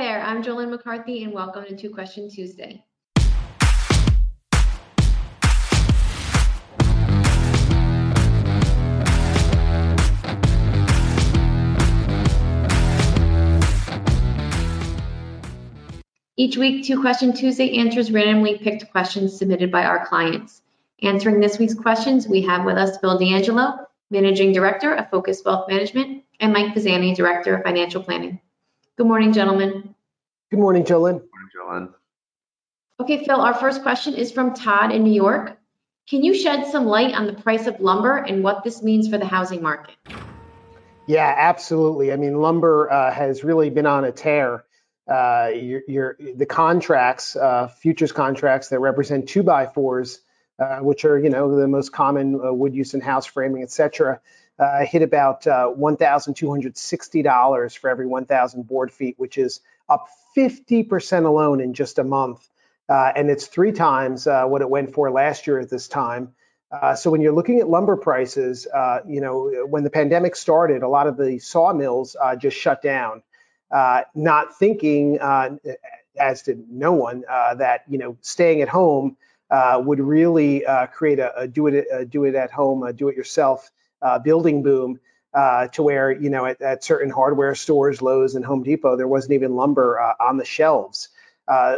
there, I'm Jolynn McCarthy, and welcome to Two Question Tuesday. Each week, Two Question Tuesday answers randomly picked questions submitted by our clients. Answering this week's questions, we have with us Bill D'Angelo, Managing Director of Focus Wealth Management, and Mike Pisani, Director of Financial Planning. Good morning, gentlemen. Good morning, Jolynn. Good morning, Jolynn. Okay, Phil, our first question is from Todd in New York. Can you shed some light on the price of lumber and what this means for the housing market? Yeah, absolutely. I mean, lumber uh, has really been on a tear uh, your, your, the contracts, uh, futures contracts that represent two by fours, uh, which are you know the most common uh, wood use in house framing, etc., uh, hit about uh, $1,260 for every 1,000 board feet, which is up 50% alone in just a month, and it's three times what it went for last year at this time. so when you're looking at lumber prices, you know when the pandemic started, a lot of the sawmills just shut down uh, not thinking, uh, as did no one, uh, that you know staying at home uh, would really uh, create a, a, do it a do it at home, do it yourself building boom. to where you know at, at, certain hardware stores, Lowe's and Home Depot, there wasn't even lumber on the shelves.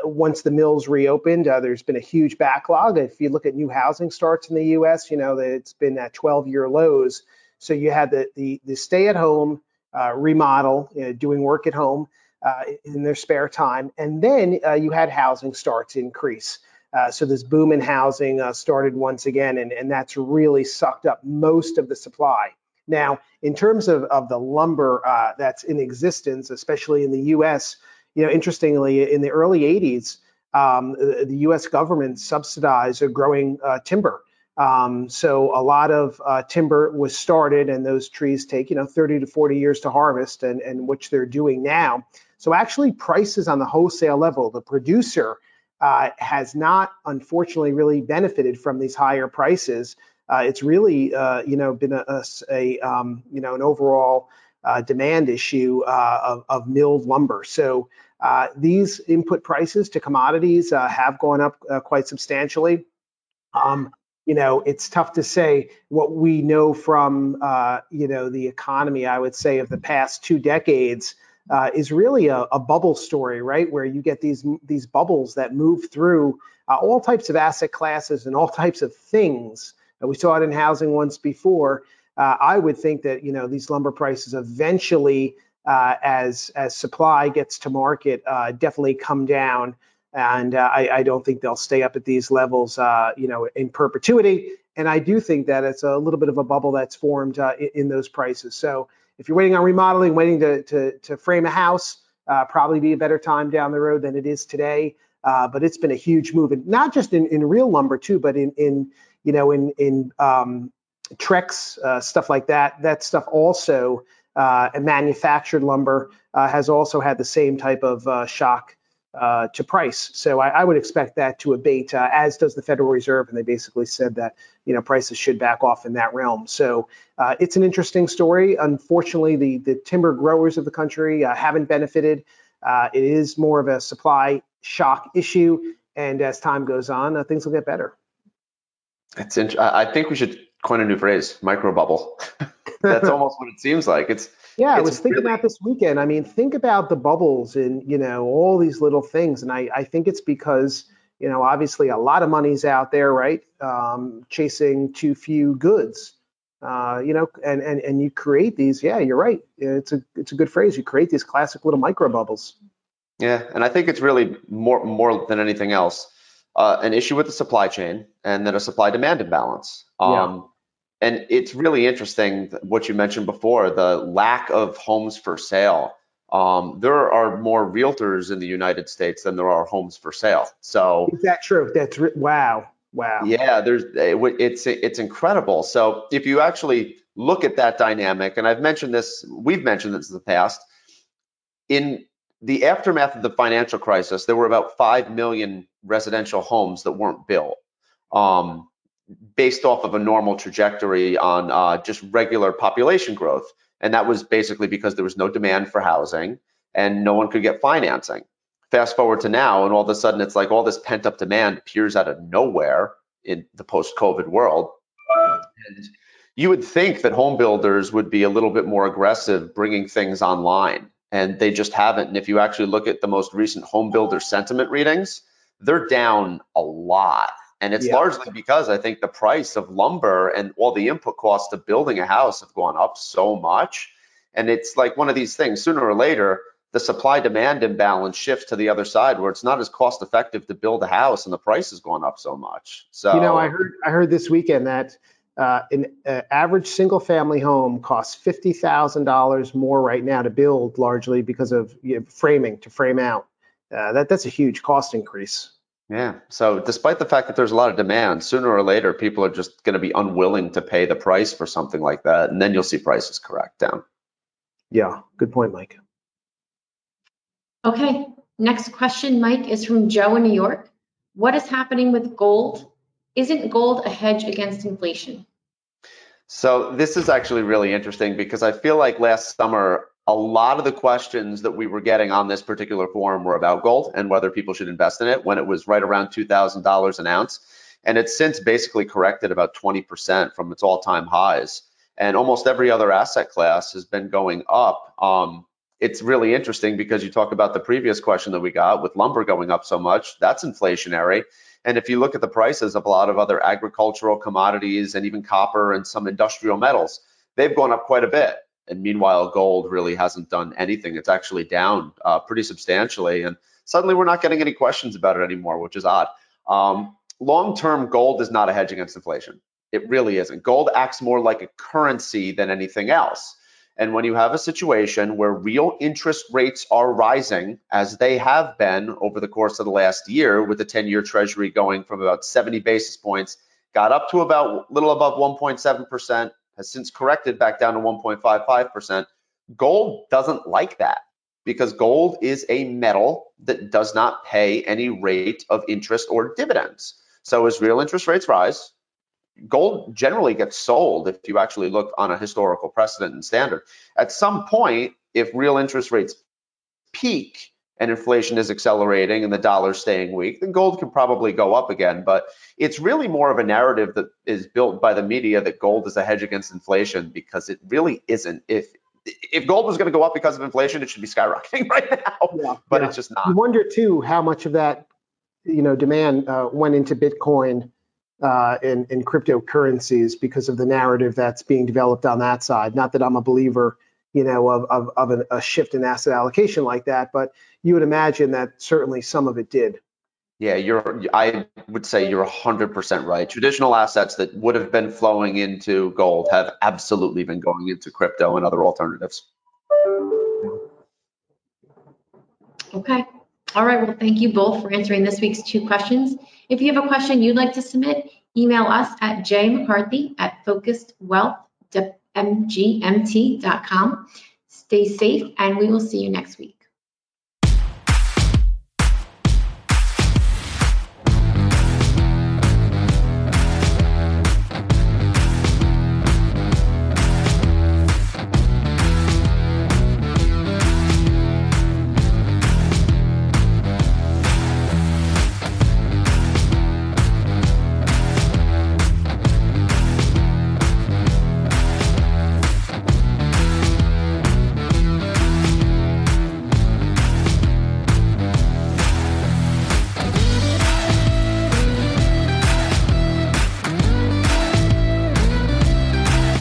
once the mills reopened, there's been a huge backlog. If you look at new housing starts in the U.S., you know that it's been at 12-year lows. So you had the the, the stay-at-home uh, remodel, you know, doing work at home uh, in their spare time. And then uh, you had housing starts increase. Uh, so this boom in housing uh, started once again, and, and that's really sucked up most of the supply. Now, in terms of, of the lumber uh, that's in existence, especially in the U.S., you know, interestingly, in the early 80s, um, the, U.S. government subsidized growing timber. Um, so a lot of uh, timber was started, and those trees take you know 30 to 40 years to harvest, and, and which they're doing now. So actually, prices on the wholesale level, the producer uh, has not, unfortunately, really benefited from these higher prices. Uh, it's really uh, you know been a, a, a um, you know an overall uh, demand issue uh, of, of, milled lumber. So these input prices to commodities have gone up quite substantially. Um, you know, it's tough to say what we know from, uh, you know, the economy, I would say, of the past two decades uh, is really a, a, bubble story, right? Where you get these these bubbles that move through uh, all types of asset classes and all types of things. And we saw it in housing once before. Uh, I would think that, you know, these lumber prices eventually, uh, as as supply gets to market, uh, definitely come down and uh, I, I, don't think they'll stay up at these levels, you know, in perpetuity. And I do think that it's a little bit of a bubble that's formed in, those prices. So if you're waiting on remodeling, waiting to to, to frame a house, uh, probably be a better time down the road than it is today. Uh, but it's been a huge move, and not just in, in real lumber too, but in in you know in in um, Trex uh, stuff like that. That stuff also. and manufactured lumber has also had the same type of shock uh, to price. So I, I, would expect that to abate, uh, as does the Federal Reserve, and they basically said that you know prices should back off in that realm. So uh, it's an interesting story. Unfortunately, the the timber growers of the country uh, haven't benefited. Uh, it is more of a supply shock issue, and as time goes on, uh, things will get better. It's. Int- I think we should coin a new phrase: micro bubble. That's almost what it seems like. It's yeah, I was thinking really... about this weekend. I mean, think about the bubbles and you know all these little things, and I I think it's because you know obviously a lot of money's out there, right? Um, chasing too few goods. Uh, you know, and, and and you create these. Yeah, you're right. It's a it's a good phrase. You create these classic little micro bubbles. Yeah, and I think it's really more more than anything else uh, an issue with the supply chain and then a supply demand imbalance. Um, yeah and it's really interesting what you mentioned before the lack of homes for sale. Um, there are more realtors in the United States than there are homes for sale. So is that true? That's wow, wow. Yeah, there's it's it's incredible. So if you actually look at that dynamic, and I've mentioned this, we've mentioned this in the past. In the aftermath of the financial crisis, there were about five million residential homes that weren't built. Um, based off of a normal trajectory on uh, just regular population growth. And that was basically because there was no demand for housing and no one could get financing. Fast forward to now, and all of a sudden it's like all this pent up demand appears out of nowhere in the post COVID world. And you would think that home builders would be a little bit more aggressive bringing things online, and they just haven't. And if you actually look at the most recent home builder sentiment readings, they're down a lot. And it's Yeah. largely because I think the price of lumber and all the input costs of building a house have gone up so much. And it's like one of these things sooner or later, the supply demand imbalance shifts to the other side where it's not as cost effective to build a house and the price has gone up so much. So, You know, I heard I heard this weekend that uh, an uh, average single family home costs fifty thousand dollars more right now to build, largely because of you know, framing to frame out. Uh, that that's a huge cost increase. Yeah. So, despite the fact that there's a lot of demand, sooner or later, people are just going to be unwilling to pay the price for something like that. And then you'll see prices correct down. Yeah, good point, Mike. Okay, next question, Mike, is from Joe in New York. What is happening with gold? Isn't gold a hedge against inflation? So this is actually really interesting because I feel like last summer, a lot of the questions that we were getting on this particular forum were about gold and whether people should invest in it when it was right around $2,000 an ounce. And it's since basically corrected about 20% from its all time highs. And almost every other asset class has been going up. Um, it's really interesting because you talk about the previous question that we got with lumber going up so much, that's inflationary. And if you look at the prices of a lot of other agricultural commodities and even copper and some industrial metals, they've gone up quite a bit. And meanwhile, gold really hasn't done anything. It's actually down uh, pretty substantially. And suddenly we're not getting any questions about it anymore, which is odd. Um, Long term, gold is not a hedge against inflation. It really isn't. Gold acts more like a currency than anything else. And when you have a situation where real interest rates are rising, as they have been over the course of the last year, with the 10 year treasury going from about 70 basis points, got up to about a little above 1.7%, has since corrected back down to 1.55%. Gold doesn't like that because gold is a metal that does not pay any rate of interest or dividends. So as real interest rates rise, gold generally gets sold if you actually look on a historical precedent and standard. At some point, if real interest rates peak and inflation is accelerating and the dollar's staying weak, then gold can probably go up again. But it's really more of a narrative that is built by the media that gold is a hedge against inflation because it really isn't. If if gold was going to go up because of inflation, it should be skyrocketing right now. Yeah, but yeah. it's just You not. wonder too how much of that, you know, demand uh, went into Bitcoin uh, and, and cryptocurrencies because of the narrative that's being developed on that side. Not that I'm a believer, you know, of of, of an, a shift in asset allocation like that, but you would imagine that certainly some of it did. Yeah, you're. I would say you're 100% right. Traditional assets that would have been flowing into gold have absolutely been going into crypto and other alternatives. Okay. All right. Well, thank you both for answering this week's two questions. If you have a question you'd like to submit, email us at jmccarthy at focusedwealthmgmt.com. Stay safe, and we will see you next week.